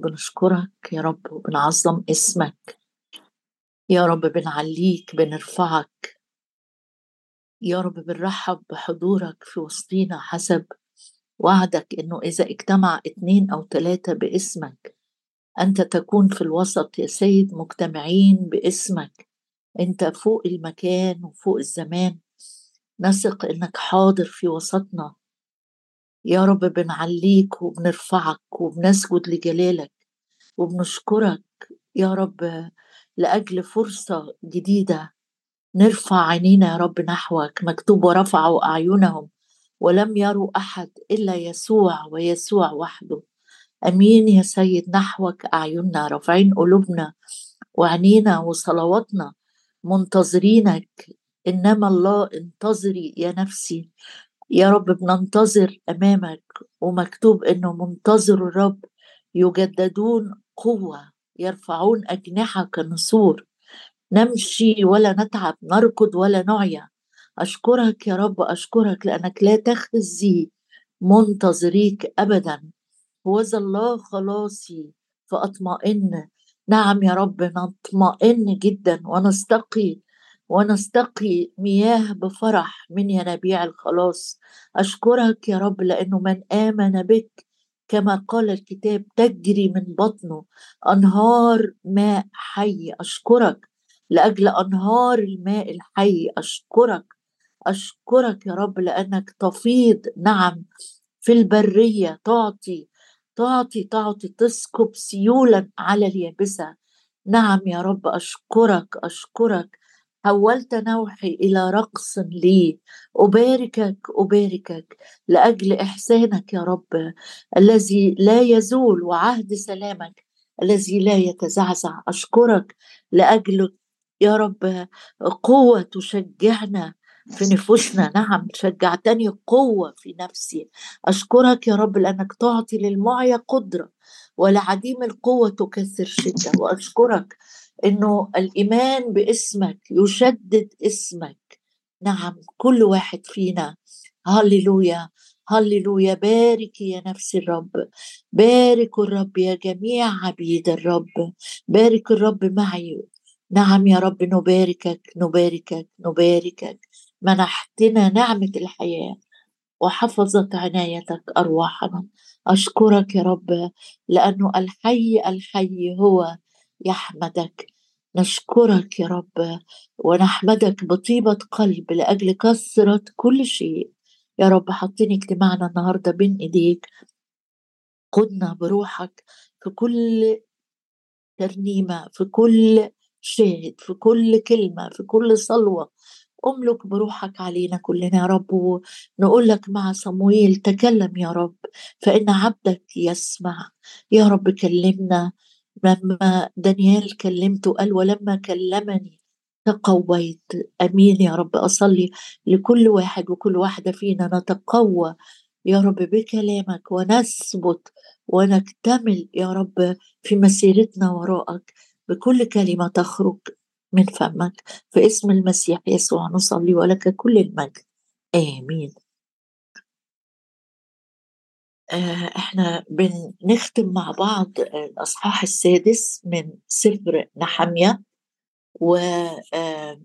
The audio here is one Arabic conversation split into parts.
بنشكرك يا رب وبنعظم اسمك. يا رب بنعليك بنرفعك. يا رب بنرحب بحضورك في وسطينا حسب وعدك إنه إذا اجتمع اتنين أو تلاتة باسمك أنت تكون في الوسط يا سيد مجتمعين باسمك. أنت فوق المكان وفوق الزمان. نثق إنك حاضر في وسطنا. يا رب بنعليك وبنرفعك وبنسجد لجلالك وبنشكرك يا رب لأجل فرصة جديدة. نرفع عينينا يا رب نحوك مكتوب ورفعوا أعينهم ولم يروا أحد إلا يسوع ويسوع وحده. آمين يا سيد نحوك أعيننا رافعين قلوبنا وعينينا وصلواتنا منتظرينك. إنما الله انتظري يا نفسي. يا رب بننتظر أمامك ومكتوب إنه منتظر الرب يجددون قوة يرفعون أجنحة كنسور. نمشي ولا نتعب نركض ولا نعيا. أشكرك يا رب أشكرك لأنك لا تخزي منتظريك ابدا. هو الله خلاصي فأطمئن. نعم يا رب نطمئن جدا ونستقي. ونستقي مياه بفرح من ينابيع الخلاص. أشكرك يا رب لأنه من آمن بك كما قال الكتاب تجري من بطنه أنهار ماء حي. أشكرك لأجل أنهار الماء الحي. أشكرك أشكرك يا رب لأنك تفيض نعم في البرية تعطي تعطي تعطي تسكب سيولا على اليابسة. نعم يا رب أشكرك أشكرك حولت نوحي إلى رقص لي. أباركك أباركك لأجل إحسانك يا رب الذي لا يزول وعهد سلامك الذي لا يتزعزع. أشكرك لأجل يا رب قوة تشجعنا في نفوسنا. نعم شجعتني قوة في نفسي. أشكرك يا رب لأنك تعطي للمعيا قدرة. ولعديم القوة تكثر شدة. وأشكرك إنه الإيمان باسمك يشدد اسمك. نعم كل واحد فينا. هللويا هللويا. بارك يا نفس الرب. بارك الرب يا جميع عبيد الرب. بارك الرب معي. نعم يا رب نباركك نباركك نباركك. منحتنا نعمة الحياة. وحفظت عنايتك أرواحنا أشكرك يا رب لأنه الحي الحي هو يحمدك. نشكرك يا رب ونحمدك بطيبة قلب لأجل كثرة كل شيء. يا رب حطيني اجتماعنا النهاردة بين إيديك. قدنا بروحك في كل ترنيمة في كل شاهد في كل كلمة في كل صلوة. أملك بروحك علينا كلنا يا رب ونقول لك مع صمويل تكلم يا رب فإن عبدك يسمع. يا رب كلمنا. لما دانيال كلمته قال ولما كلمني تقويت. أمين يا رب. أصلي لكل واحد وكل واحدة فينا. نتقوى يا رب بكلامك ونثبت ونكتمل يا رب في مسيرتنا وراءك. بكل كلمة تخرج. من فمك في اسم المسيح يسوع نصلي ولك كل المجد. آمين. آه، إحنا بنختم مع بعض الأصحاح السادس من سفر نحمية و آه،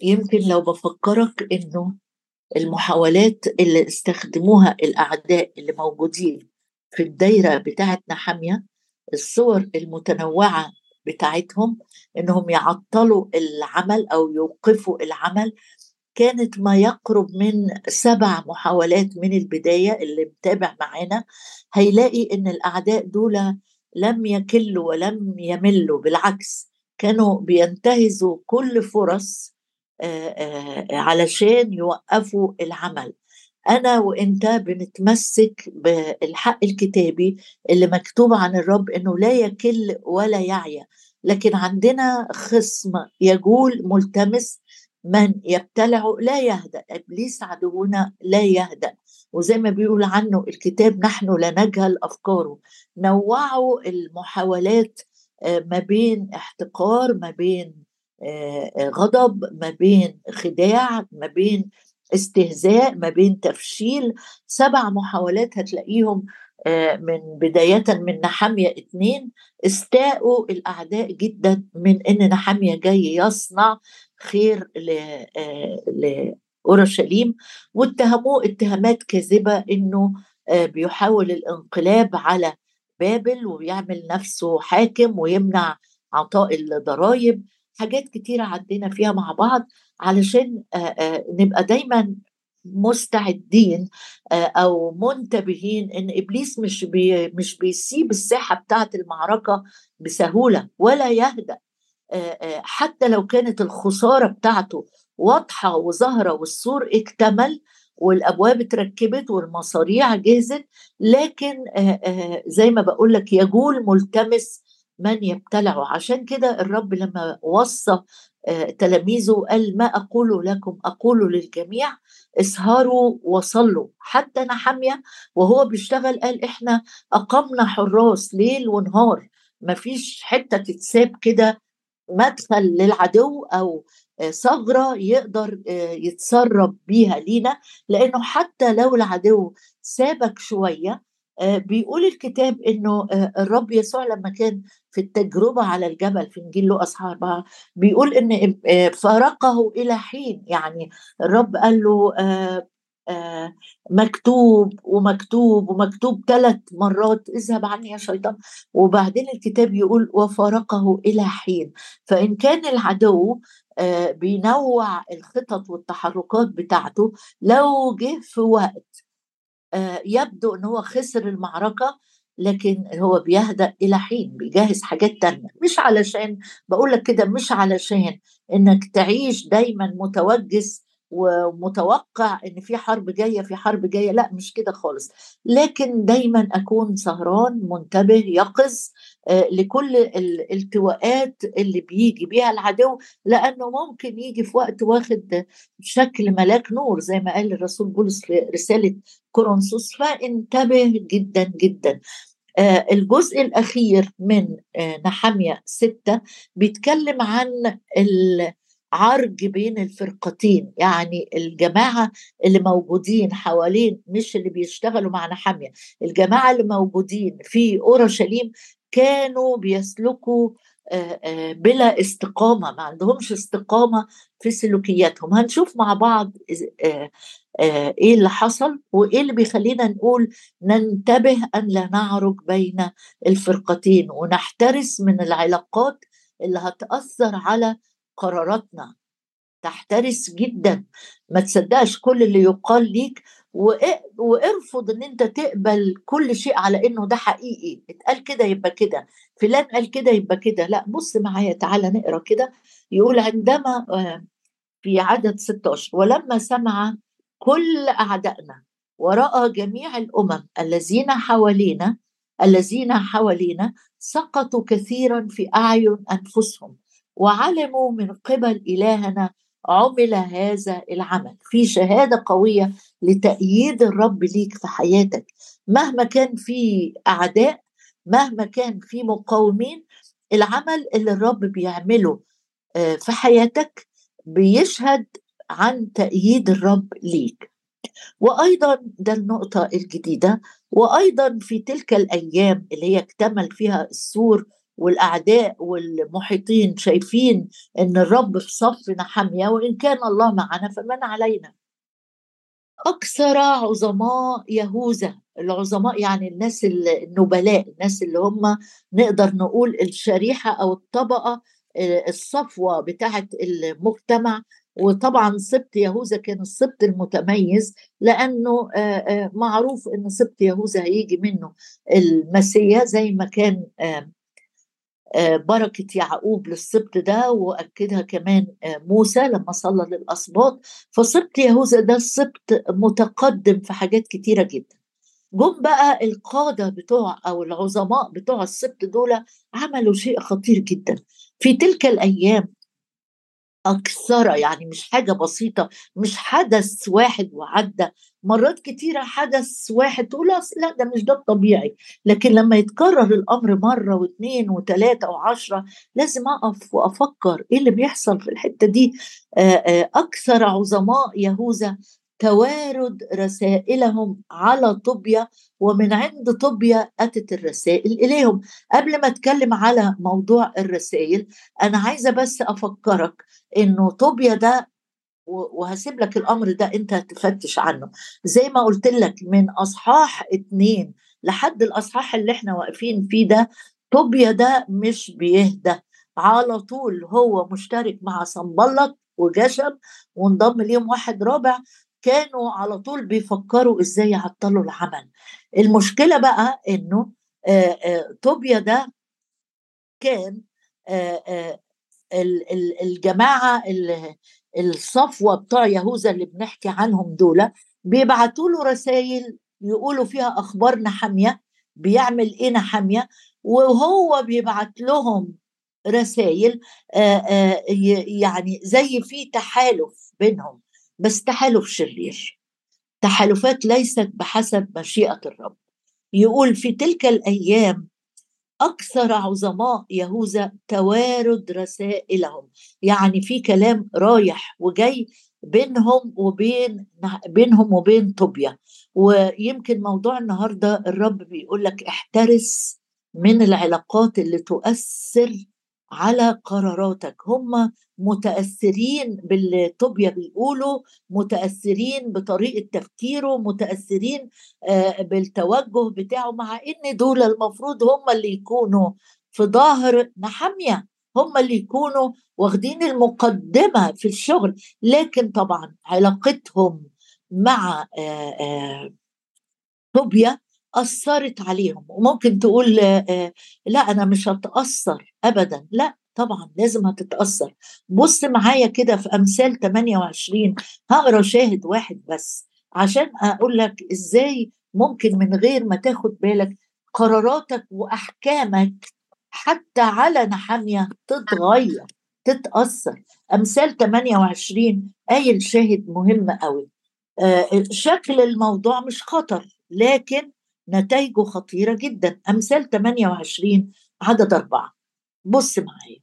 يمكن لو بفكرك إنه المحاولات اللي استخدموها الأعداء اللي موجودين في الدايرة بتاعت نحمية الصور المتنوعة بتاعتهم إنهم يعطلوا العمل أو يوقفوا العمل. كانت ما يقرب من سبع محاولات من البداية اللي متابع معانا. هيلاقي إن الأعداء دول لم يكلوا ولم يملوا بالعكس كانوا بينتهزوا كل فرص علشان يوقفوا العمل. أنا وإنت بنتمسك بالحق الكتابي اللي مكتوب عن الرب إنه لا يكل ولا يعيا. لكن عندنا خصم يجول ملتمس من يبتلع لا يهدأ إبليس عدونا لا يهدأ. وزي ما بيقول عنه الكتاب نحن لا نجهل أفكاره. نوعوا المحاولات آه، ما بين احتقار ما بين آه، غضب ما بين خداع ما بين استهزاء ما بين تفشيل سبع محاولات هتلاقيهم آه، من بداية من نحمية اتنين استاءوا الأعداء جدا من إن نحمية جاي يصنع خير لأورشليم واتهموه اتهامات كاذبة إنه بيحاول الانقلاب على بابل ويعمل نفسه حاكم ويمنع عطاء الضرائب. حاجات كتيرة عدينا فيها مع بعض علشان نبقى دايما مستعدين أو منتبهين إن إبليس مش بي مش بيسيب الساحة بتاعة المعركة بسهولة ولا يهدأ. حتى لو كانت الخسارة بتاعته واضحة وظاهرة والسور اكتمل والأبواب اتركبت والمصاريع جهزت لكن زي ما بقول لك يجول ملتمس من يبتلعه. عشان كده الرب لما وصى تلاميذه قال ما أقول لكم؟ أقول للجميع اسهروا وصلوا. حتى نحمية وهو بيشتغل قال إحنا أقمنا حراس ليل ونهار. مفيش حتة تتساب كده مدخل للعدو أو ثغرة يقدر يتسرب بيها لينا. لأنه حتى لو العدو سابك شوية بيقول الكتاب إنه الرب يسوع لما كان في التجربة على الجبل في إنجيل له اصحاب بيقول إن فارقه إلى حين. يعني الرب قال له مكتوب ومكتوب ومكتوب ثلاث مرات اذهب عني يا شيطان. وبعدين الكتاب يقول وفارقه إلى حين. فإن كان العدو بينوع الخطط والتحركات بتاعته لو جه في وقت يبدو إن هو خسر المعركة لكن هو بيهدأ إلى حين بيجهز حاجات تانية. مش علشان بقول لك كده مش علشان إنك تعيش دايما متوجس ومتوقع إن في حرب جاية في حرب جاية لأ مش كده خالص. لكن دايما أكون سهران منتبه يقظ آه، لكل الالتواءات اللي بيجي بيها العدو لأنه ممكن يجي في وقت واخد شكل ملاك نور زي ما قال الرسول بولس في رسالة كورنثوس فانتبه جدا جدا. آه، الجزء الأخير من آه، نحمية ستة بيتكلم عن عرج بين الفرقتين يعني الجماعة اللي موجودين حوالين مش اللي بيشتغلوا مع نحمية الجماعة اللي موجودين في أورشليم كانوا بيسلكوا بلا استقامة ما عندهمش استقامة في سلوكياتهم. هنشوف مع بعض إيه اللي حصل وإيه اللي بيخلينا نقول ننتبه أن لا نعرج بين الفرقتين ونحترس من العلاقات اللي هتأثر على قراراتنا. تحترس جدا. ما تصدقش كل اللي يقال ليك وارفض إن أنت تقبل كل شيء على إنه ده حقيقي. اتقال كده يبقى كده. فلان قال كده يبقى كده. لا بص معايا تعالى نقرأ كده. يقول عندما آه، في عدد 16 ولما سمع كل أعدائنا وراى جميع الأمم الذين حوالينا الذين حوالينا سقطوا كثيرا في أعين أنفسهم وعلموا من قبل إلهنا عمل هذا العمل. في شهادة قوية لتأييد الرب ليك في حياتك. مهما كان في أعداء مهما كان في مقاومين العمل اللي الرب بيعمله آه، في حياتك بيشهد عن تأييد الرب ليك. وأيضا ده النقطة الجديدة وأيضا في تلك الأيام اللي هي اكتمل فيها السور والأعداء والمحيطين شايفين إن الرب في صفنا حامية وإن كان الله معنا فمن علينا؟ أكثر عظماء يهوذا العظماء يعني الناس النبلاء الناس اللي هم نقدر نقول الشريحة أو الطبقة آه، الصفوة بتاعه المجتمع. وطبعا سبط يهوذا كان السبط المتميز لأنه آه، آه، معروف إن سبط يهوذا هيجي منه المسيا زي ما كان بركة يعقوب للسبط ده وأكدها كمان آه، موسى لما صلى للأسباط. فسبط يهوذا ده السبط متقدم في حاجات كتيرة جدا. جم بقى القادة بتوع أو العظماء بتوع السبط دول عملوا شيء خطير جدا. في تلك الأيام أكثر يعني مش حاجة بسيطة مش حدث واحد وعدى. مرات كتيرة حدث واحد تقول لا ده مش ده الطبيعي. لكن لما يتكرر الأمر مرة واثنين وثلاثة وعشرة لازم أقف وأفكر إيه اللي بيحصل في الحتة دي. أكثر عظماء يهوذا توارد رسائلهم على طوبيا ومن عند طوبيا أتت الرسائل إليهم. قبل ما أتكلم على موضوع الرسائل أنا عايزة بس أفكرك إنه طوبيا ده وهسيب لك الأمر ده أنت تفتش عنه. زي ما قلت لك من أصحاح اتنين لحد الأصحاح اللي إحنا واقفين فيه ده طوبيا ده مش بيهدى. على طول هو مشترك مع صنبلط وجشم وانضم ليهم واحد رابع. كانوا على طول بيفكروا إزاي يعطلوا العمل. المشكلة بقى إنه طوبيا ده كان الجماعة الصفوة بتوع يهوذا اللي بنحكي عنهم دول بيبعتوا له رسائل يقولوا فيها اخبارنا حاميه بيعمل إيه نحامية؟ وهو بيبعت لهم رسائل يعني زي في تحالف بينهم. بس تحالف شرير. تحالفات ليست بحسب مشيئة الرب. يقول في تلك الأيام أكثر عظماء يهوذا توارد رسائلهم. يعني في كلام رايح وجاي بينهم وبين بينهم وبين طوبيا. ويمكن موضوع النهارده الرب بيقول لك احترس من العلاقات اللي تؤثر على قراراتك. هم متأثرين باللي طوبيا بيقولوا متأثرين بطريقة تفكيره متأثرين آه، بالتوجه بتاعه مع إن دول المفروض هم اللي يكونوا في ظاهر نحاميه هم اللي يكونوا واخدين المقدمة في الشغل. لكن طبعا علاقتهم مع آه، آه، طوبيا أثرت عليهم. وممكن تقول لا أنا مش هتأثر ابدا. لا طبعا لازم هتتأثر. بص معايا كده في أمثال 28 هقرأ شاهد واحد بس عشان أقول لك إزاي ممكن من غير ما تاخد بالك قراراتك وأحكامك حتى على نحامية تتغير تتأثر. أمثال 28 قايل شاهد مهم قوي. آه شكل الموضوع مش خطر لكن نتائجه خطيرة جدا. أمثال 28 عدد أربعة. بص معايا.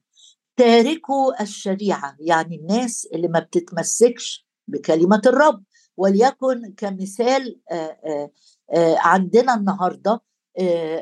تاركوا الشريعة يعني الناس اللي ما بتتمسكش بكلمة الرب. وليكن كمثال عندنا النهارده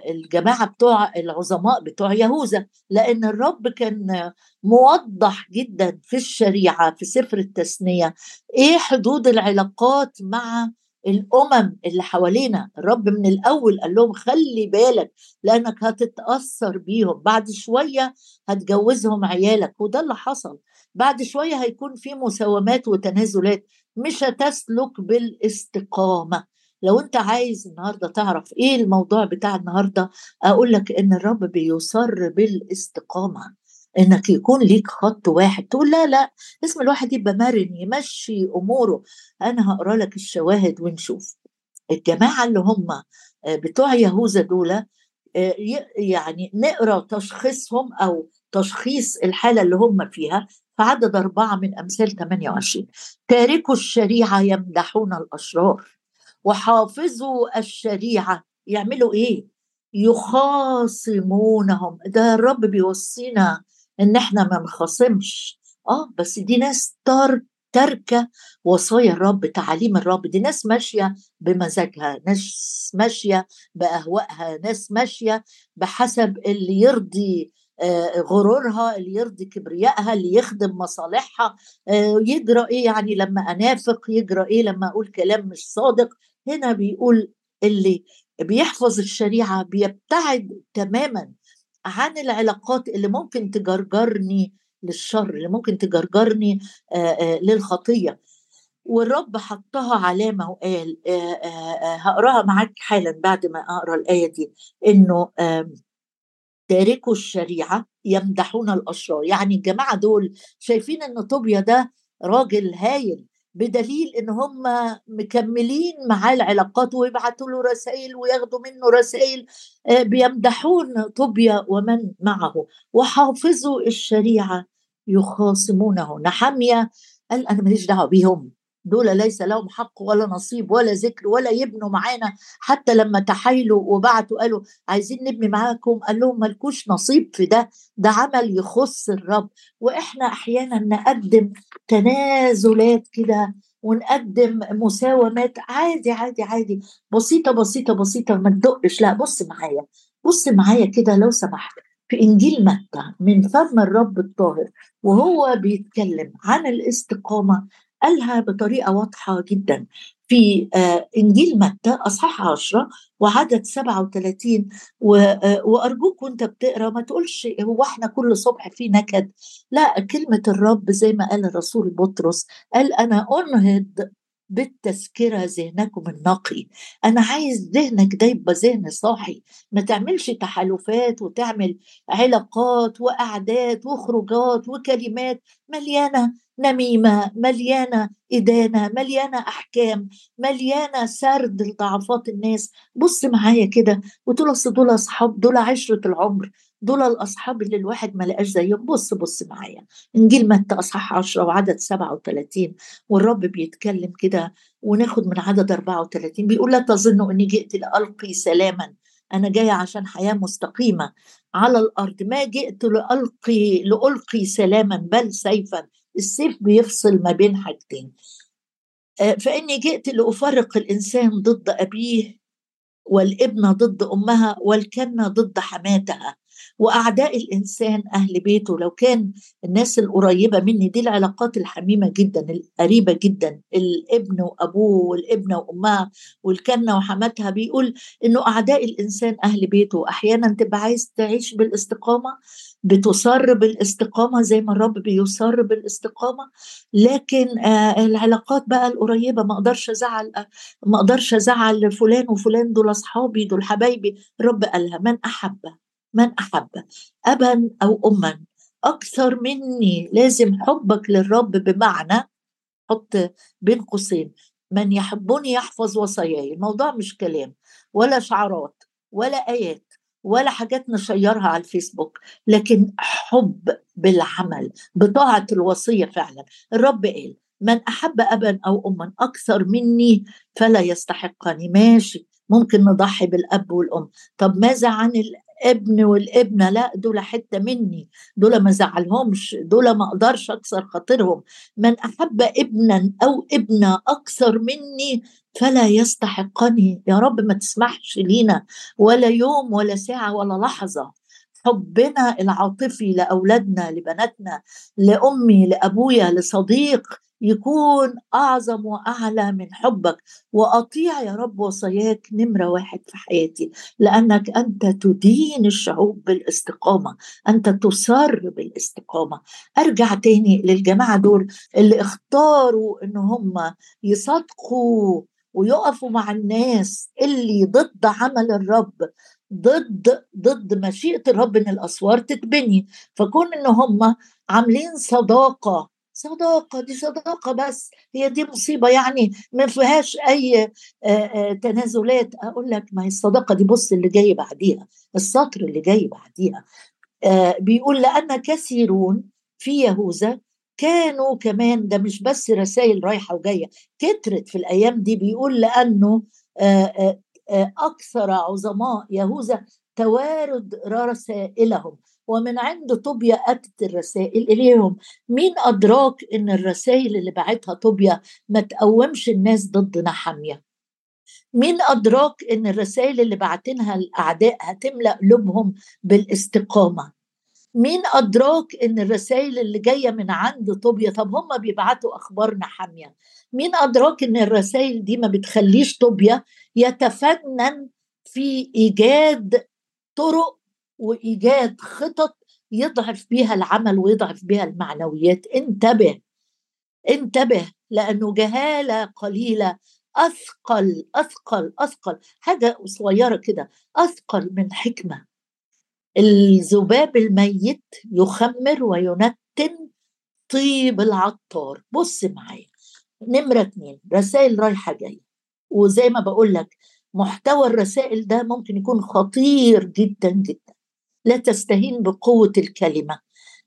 الجماعة بتوع العظماء بتوع يهوذا. لأن الرب كان موضح جدا في الشريعة في سفر التثنية إيه حدود العلاقات مع الأمم اللي حوالينا الرب من الأول قال لهم خلي بالك لأنك هتتأثر بيهم. بعد شوية هتجوزهم عيالك وده اللي حصل. بعد شوية هيكون في مساومات وتنازلات. مش هتسلك بالاستقامة. لو أنت عايز النهارده تعرف إيه الموضوع بتاع النهارده أقول لك إن الرب بيصر بالاستقامة. إنك يكون ليك خط واحد. تقول لا لا اسم الواحد يبقى مرن يمشي أموره. أنا هقرأ لك الشواهد ونشوف. الجماعة اللي هم آه، بتوع يهوذا دول آه، يعني نقرأ تشخيصهم أو تشخيص الحالة اللي هم فيها في عدد أربعة من أمثال 28 تاركوا الشريعة يمدحون الأشرار. وحافظوا الشريعة يعملوا إيه؟ يخاصمونهم. ده الرب بيوصينا إن إحنا ما نخاصمش. آه بس دي ناس تار تاركة وصايا الرب تعاليم الرب. دي ناس ماشية بمزاجها ناس ماشية بأهوائها ناس ماشية بحسب اللي يرضي آه غرورها اللي يرضي كبريائها اللي يخدم مصالحها. آه يجرى إيه يعني لما أنافق؟ يجرى إيه لما أقول كلام مش صادق؟ هنا بيقول اللي بيحفظ الشريعة بيبتعد تماما عن العلاقات اللي ممكن تجرجرني للشر اللي ممكن تجرجرني للخطية. والرب حطها علامه وقال هقراها معاك حالا بعد ما أقرأ الآية دي إنه تاركوا الشريعة يمدحون الأشرار. يعني الجماعة دول شايفين إن طوبيا ده راجل هايل. بدليل إن هم مكملين معاه العلاقات ويبعتوا له رسائل وياخدوا منه رسائل آه، بيمدحون طوبيا ومن معه. وحافظوا الشريعة يخاصمونه. نحمية قال أنا ماليش دعوة بيهم. دول ليس لهم حق ولا نصيب ولا ذكر ولا يبنوا معانا. حتى لما تحايلوا وبعتوا قالوا عايزين نبني معاكم قال لهم ملكوش نصيب في ده ده عمل يخص الرب. وإحنا أحيانا نقدم تنازلات كده ونقدم مساومات عادي عادي عادي. بسيطة بسيطة بسيطة ما تدقش. لا بص معايا بص معايا كده لو سمحت. في إنجيل متى من فم الرب الطاهر وهو بيتكلم عن الاستقامة قالها بطريقة واضحة جدا. في آه، إنجيل متى أصحاح 10 وعدد 37 آه، وأرجوك وأنت بتقرأ ما تقولش هو إحنا كل صبح في نكد. لا كلمة الرب زي ما قال الرسول بطرس قال أنا أنهض بالتذكرة ذهنكم النقي. أنا عايز ذهنك ده يبقى ذهن صاحي. ما تعملش تحالفات وتعمل علاقات وأعداد وخروجات وكلمات. مليانة نميمة مليانة إدانة مليانة أحكام مليانة سرد لضعفات الناس. بص معايا كده وتقول أصل دول أصحاب دول عشرة العمر. دول الأصحاب اللي الواحد ما لقاش زيهم. بص بص معايا. إنجيل متى أصحاح 10 وعدد 37 والرب بيتكلم كده وناخد من عدد 34 بيقول لا تظنوا إني جئت لألقي سلاما. أنا جاية عشان حياة مستقيمة على الأرض. ما جئت لألقي لألقي سلاما بل سيفا. السيف بيفصل ما بين حاجتين. آه، فإني جئت لأفرق الإنسان ضد أبيه والابنة ضد أمها والكنة ضد حماتها. وأعداء الإنسان أهل بيته. لو كان الناس القريبة مني دي العلاقات الحميمة جدا القريبة جدا الابن وأبوه والابنة وأمها والكنة وحماتها بيقول إنه أعداء الإنسان أهل بيته. أحيانا تبقى عايز تعيش بالاستقامة بتصر بالاستقامة زي ما الرب بيصر بالاستقامة. لكن آه العلاقات بقى القريبة ما أقدرش أزعل ما أقدرش أزعل فلان وفلان دول أصحابي دول حبايبي. الرب قالها من أحب من أحب ابا أو اما. أكثر مني لازم حبك للرب بمعنى حط بين قوسين من يحبني يحفظ وصاياي. الموضوع مش كلام ولا شعارات ولا آيات ولا حاجات نشيرها على الفيسبوك. لكن حب بالعمل بطاعة الوصية فعلا. الرب قال من أحب أبا أو أما أكثر مني فلا يستحقني. ماشي ممكن نضحي بالأب والأم. طب ماذا عن ابن والابنة لا دول حتة مني دول ما زعلهمش دول ما أقدرش اكسر خاطرهم. من احب ابنا أو ابنة أكثر مني فلا يستحقني. يا رب ما تسمحش لينا ولا يوم ولا ساعة ولا لحظة. حبنا العاطفي لأولادنا لبناتنا لأمي لأبويا لصديق يكون أعظم وأعلى من حبك. وأطيع يا رب وصاياك نمرة واحد في حياتي لأنك أنت تدين الشعوب بالاستقامة أنت تصر بالاستقامة. أرجع تاني للجماعة دول اللي اختاروا إن هم يصدقوا ويقفوا مع الناس اللي ضد عمل الرب. ضد ضد مشيئة الرب إن الأسوار تتبني. فكون إن هم عاملين صداقة صداقة دي صداقة بس هي دي مصيبة. يعني ما فيهاش أي تنازلات. أقول لك ما هي الصداقة دي بص اللي جاي بعديها السطر اللي جاي بعديها. بيقول لأن كثيرون في يهوذا كانوا كمان ده مش بس رسائل رايحة وجاية كترت في الأيام دي بيقول لأنه أكثر عظماء يهوذا توارد رسائلهم ومن عند طوبيا أتت الرسائل إليهم مين أدراك إن الرسائل اللي بعتها طوبيا ما تقومش الناس ضد نحمية مين أدراك إن الرسائل اللي بعتنها الأعداء هتملأ قلوبهم بالاستقامة؟ مين أدراك إن الرسائل اللي جاية من عند طوبيا طب هم بيبعتوا أخبار نحمية مين أدراك إن الرسائل دي ما بتخليش طوبيا يتفنن في إيجاد طرق وإيجاد خطط يضعف بيها العمل ويضعف بيها المعنويات. انتبه انتبه لأنه جهالة قليلة أثقل أثقل أثقل حاجة صغيرة كده أثقل من حكمة. الذباب الميت يخمر وينتن طيب العطار. بص معايا نمرة اتنين رسائل رايحة جاية. وزي ما بقول لك محتوى الرسائل ده ممكن يكون خطير جدا جدا. لا تستهين بقوة الكلمة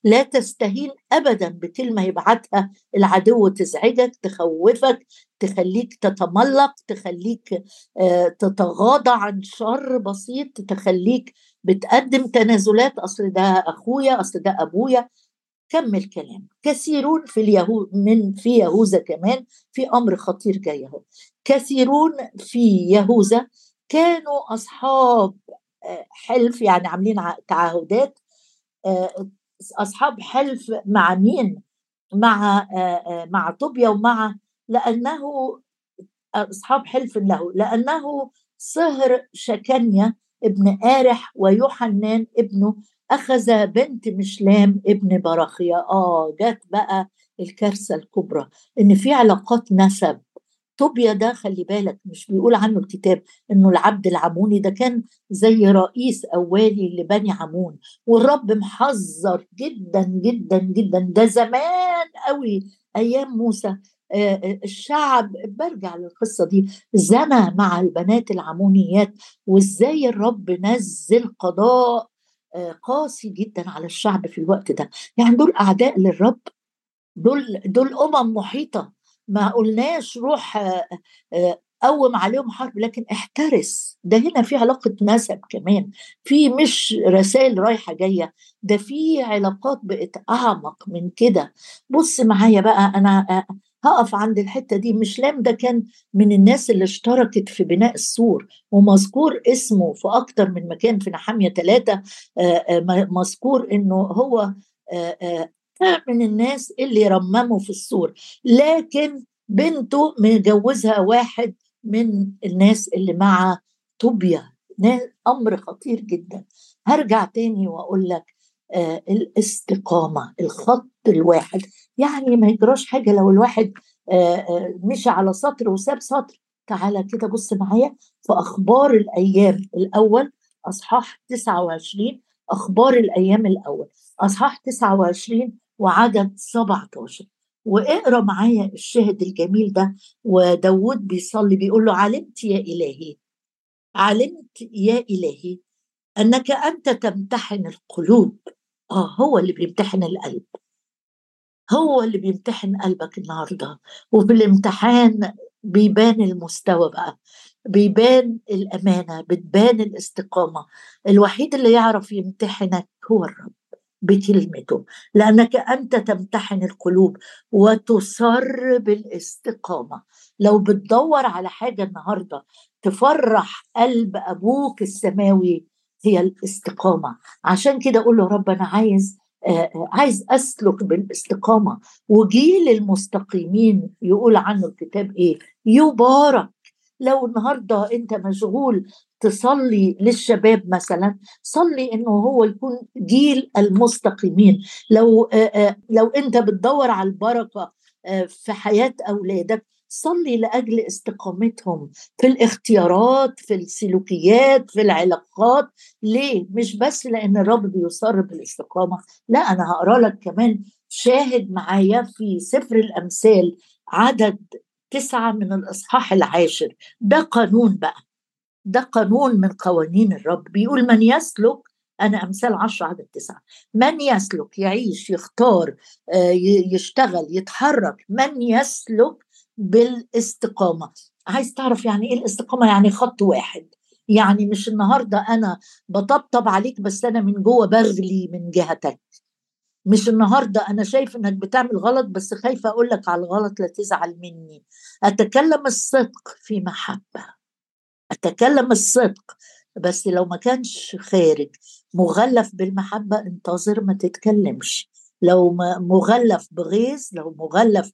لا تستهين ابدا بكلمة يبعتها. العدو تزعجك تخوفك تخليك تتملق تخليك آه، تتغاضى عن شر بسيط تخليك بتقدم تنازلات. أصل ده أخويا أصل ده أبويا. كمل كلام. كثيرون في اليهود من في يهوذا كمان في أمر خطير جاي أهو. كثيرون في يهوذا كانوا أصحاب آه، حلف يعني عاملين تعهدات آه، أصحاب حلف مع مين؟ مع آه، مع طوبيا ومع لأنه أصحاب حلف له لأنه صهر شكنيا ابن آرح ويوحنان ابنه أخذ بنت مشلام ابن براخيا. آه جت بقى الكارثة الكبرى إن في علاقات نسب. طوبيا ده خلي بالك مش بيقول عنه الكتاب إنه العبد العموني ده كان زي رئيس اولي لبني عمون. والرب محذر جدا جدا جدا. ده زمان قوي أيام موسى. الشعب برجع للقصة دي. زنى مع البنات العمونيات وإزاي الرب نزل قضاء قاسي جدا على الشعب في الوقت ده. يعني دول أعداء للرب. دول دول أمم محيطة. ما قلناش روح قوم عليهم حرب لكن احترس. ده هنا في علاقة نسب كمان. في مش رسائل رايحة جاية ده في علاقات بقت أعمق من كده. بص معايا بقى أنا هقف عند الحتة دي. مشلام ده كان من الناس اللي اشتركت في بناء السور ومذكور اسمه في أكتر من مكان في نحامية ثلاثة مذكور إنه هو من الناس اللي رمموا في السور. لكن بنته مجوزها واحد من الناس اللي مع طوبيا. أمر خطير جدا. هرجع تاني وأقول لك آه الاستقامة الخط الواحد. يعني ما يجراش حاجة لو الواحد آه آه مشي على سطر وساب سطر. تعالى كده بص معايا في أخبار الأيام الأول. أصحاح 29 أخبار الأيام الأول. أصحاح 29 وعدد 17 واقرأ معايا الشاهد الجميل ده وداود بيصلي بيقول له علمت يا إلهي علمت يا إلهي أنك أنت تمتحن القلوب. آه هو اللي بيمتحن القلب. هو اللي بيمتحن قلبك النهارده. وفي الامتحان بيبان المستوى بقى بيبان الأمانة بتبان الاستقامة. الوحيد اللي يعرف يمتحنك هو الرب. بكلمته لأنك أنت تمتحن القلوب وتصر بالاستقامه لو بتدور على حاجة النهارده تفرح قلب أبوك السماوي هي الاستقامة. عشان كده أقول له رب أنا عايز آه عايز أسلك بالاستقامة. وجيل المستقيمين يقول عنه الكتاب إيه؟ يبارك. لو النهارده أنت مشغول تصلي للشباب مثلا صلي إنه هو يكون جيل المستقيمين. لو لو أنت بتدور على البركة في حياة أولادك صلي لأجل استقامتهم في الاختيارات في السلوكيات في العلاقات. ليه؟ مش بس لأن الرب بيصر بالاستقامه لا أنا هقرأ لك كمان شاهد معايا في سفر الأمثال عدد تسعة من الإصحاح العاشر. ده قانون بقى. ده قانون من قوانين الرب. بيقول من يسلك أنا أمثال عشر عدد تسعة. من يسلك يعيش يختار يشتغل يتحرك. من يسلك بالاستقامة. عايز تعرف يعني إيه الاستقامة؟ يعني خط واحد. يعني مش النهارده أنا بطبطب عليك بس أنا من جوه بغلي من جهتك. مش النهارده أنا شايف إنك بتعمل غلط بس خايفه أقول لك على الغلط لا تزعل مني. أتكلم الصدق في محبة. أتكلم الصدق. بس لو ما كانش خارج مغلف بالمحبة انتظر ما تتكلمش. لو مغلف بغيظ لو مغلف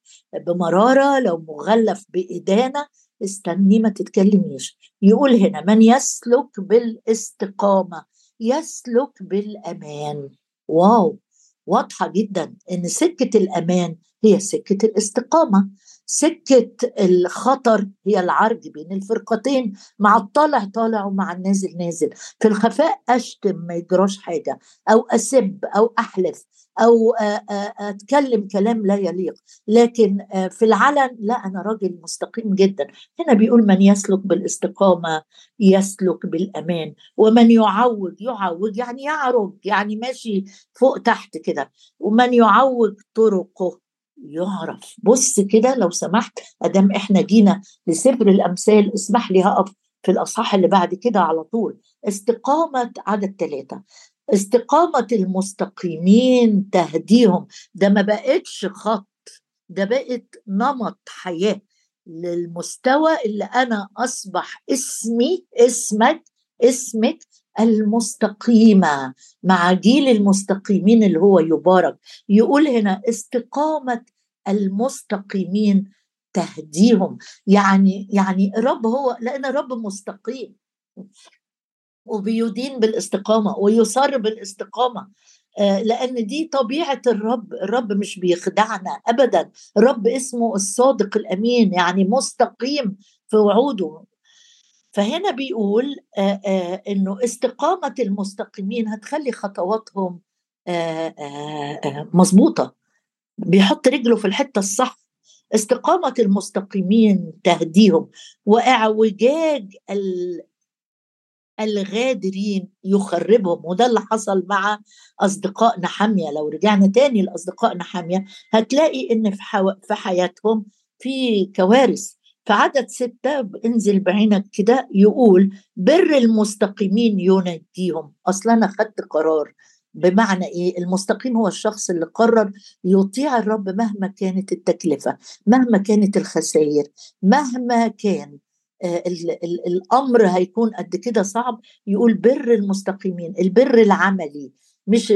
بمرارة لو مغلف بإدانة استني ما تتكلميش. يقول هنا من يسلك بالإستقامة؟ يسلك بالأمان. واو! واضحة جدا إن سكة الأمان هي سكة الاستقامة. سكة الخطر هي العرج بين الفرقتين مع الطالع طالع ومع النازل نازل. في الخفاء أشتم ما يجراش حاجة أو أسب أو أحلف. أو أتكلم كلام لا يليق. لكن في العلن لا أنا راجل مستقيم جدا. هنا بيقول من يسلك بالاستقامة يسلك بالأمان ومن يعوج يعوج يعني يعرج يعني ماشي فوق تحت كده. ومن يعوج طرقه يعرف. بص كده لو سمحت أدام إحنا جينا لسفر الأمثال اسمح لي هقف في الأصحاح اللي بعد كده على طول. استقامة عدد ثلاثة استقامة المستقيمين تهديهم. ده ما بقتش خط ده بقت نمط حياة للمستوى اللي أنا أصبح اسمي اسمك اسمك المستقيمة. مع جيل المستقيمين اللي هو يبارك. يقول هنا استقامة المستقيمين تهديهم. يعني يعني الرب هو لأن الرب مستقيم. وبيدين بالاستقامة ويصر بالاستقامة. آه، لأن دي طبيعة الرب. الرب مش بيخدعنا أبدا. الرب اسمه الصادق الأمين يعني مستقيم في وعوده. فهنا بيقول آه، آه، إنه استقامة المستقيمين هتخلي خطواتهم مظبوطة. بيحط رجله في الحتة الصح. استقامة المستقيمين تهديهم. وإعوجاج الغادرين يخربهم وده اللي حصل مع اصدقاء نحاميه لو رجعنا تاني لاصدقاء نحاميه هتلاقي إن في, حو... في حياتهم في كوارث. في عدد ستة انزل بعينك كده يقول بر المستقيمين ينجيهم أصلا أنا خدت قرار. بمعنى إيه؟ المستقيم هو الشخص اللي قرر يطيع الرب مهما كانت التكلفة مهما كانت الخسائر مهما كان. الأمر هيكون قد كده صعب يقول بر المستقيمين البر العملي مش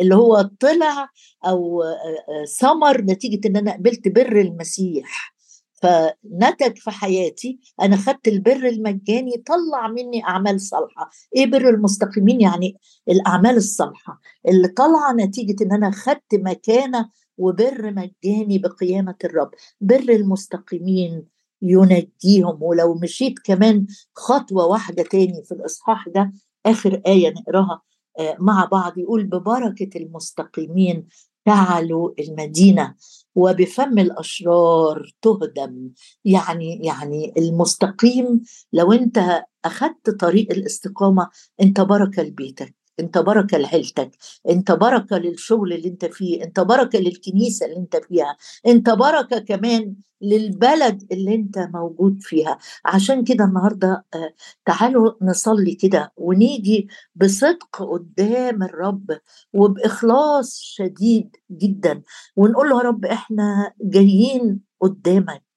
اللي هو طلع أو آه، آه، ثمر نتيجة إن أنا قبلت بر المسيح. فنتج في حياتي أنا خدت البر المجاني طلع مني أعمال صالحة. إيه بر المستقيمين؟ يعني الأعمال الصالحة. اللي طالعه نتيجة إن أنا خدت مكانة وبر مجاني بقيامة الرب. بر المستقيمين ينجيهم. ولو مشيت كمان خطوة واحدة تاني في الإصحاح ده آخر آية نقراها آه، مع بعض يقول ببركة المستقيمين تعلو المدينة وبفم الأشرار تهدم. يعني يعني المستقيم لو انت اخذت طريق الاستقامة انت بركة لبيتك. انت بركة لعيلتك انت بركة للشغل اللي انت فيه انت بركة للكنيسة اللي انت فيها انت بركة كمان للبلد اللي انت موجود فيها. عشان كده النهارده آه، تعالوا نصلي كده ونيجي بصدق قدام الرب وبإخلاص شديد جدا ونقول له يا رب إحنا جايين قدامك.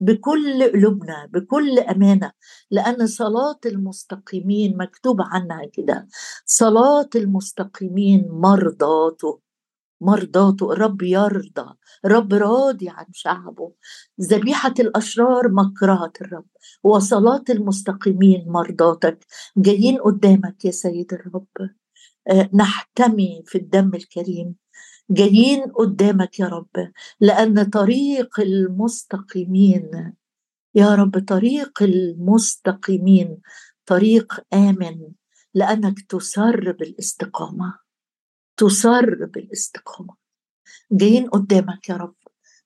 بكل قلوبنا بكل أمانة لأن صلاة المستقيمين مكتوب عنها كده. صلاة المستقيمين مرضاته مرضاته الرب يرضى الرب راضي عن شعبه. ذبيحة الأشرار مكرهة الرب وصلاة المستقيمين مرضاتك. جايين قدامك يا سيد الرب. آه، نحتمي في الدم الكريم. جايين قدامك يا رب لأن طريق المستقيمين يا رب طريق المستقيمين طريق آمن لأنك تسر بالاستقامة تسر بالاستقامة. جايين قدامك يا رب.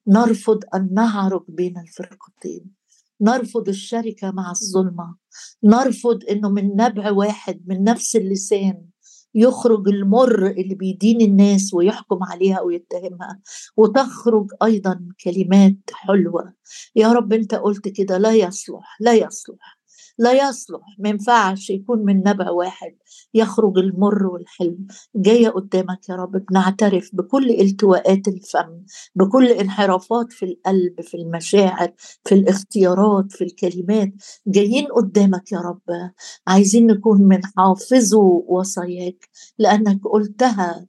نرفض أن نعرج بين الفرقتين. نرفض الشركة مع الظلمة. نرفض أنه من نبع واحد من نفس اللسان. يخرج المر اللي بيدين الناس ويحكم عليها ويتهمها وتخرج أيضا كلمات حلوة. يا رب أنت قلت كده لا يصلح لا يصلح. لا يصلح ما ينفعش يكون من نبع واحد يخرج المر والحلم. جاية قدامك يا رب بنعترف بكل التواءات الفم بكل انحرافات في القلب في المشاعر في الاختيارات في الكلمات. جايين قدامك يا رب عايزين نكون من حافظوا وصاياك لأنك قلتها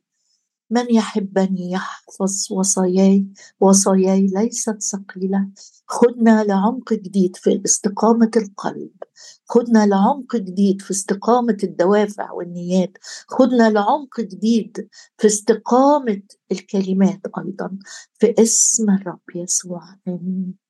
من يحبني يحفظ وصاياي وصاياي ليست ثقيلة. خدنا لعمق جديد في استقامة القلب. خدنا لعمق جديد في استقامة الدوافع والنيات. خدنا لعمق جديد في استقامة الكلمات أيضا. في اسم الرب يسوع آمين.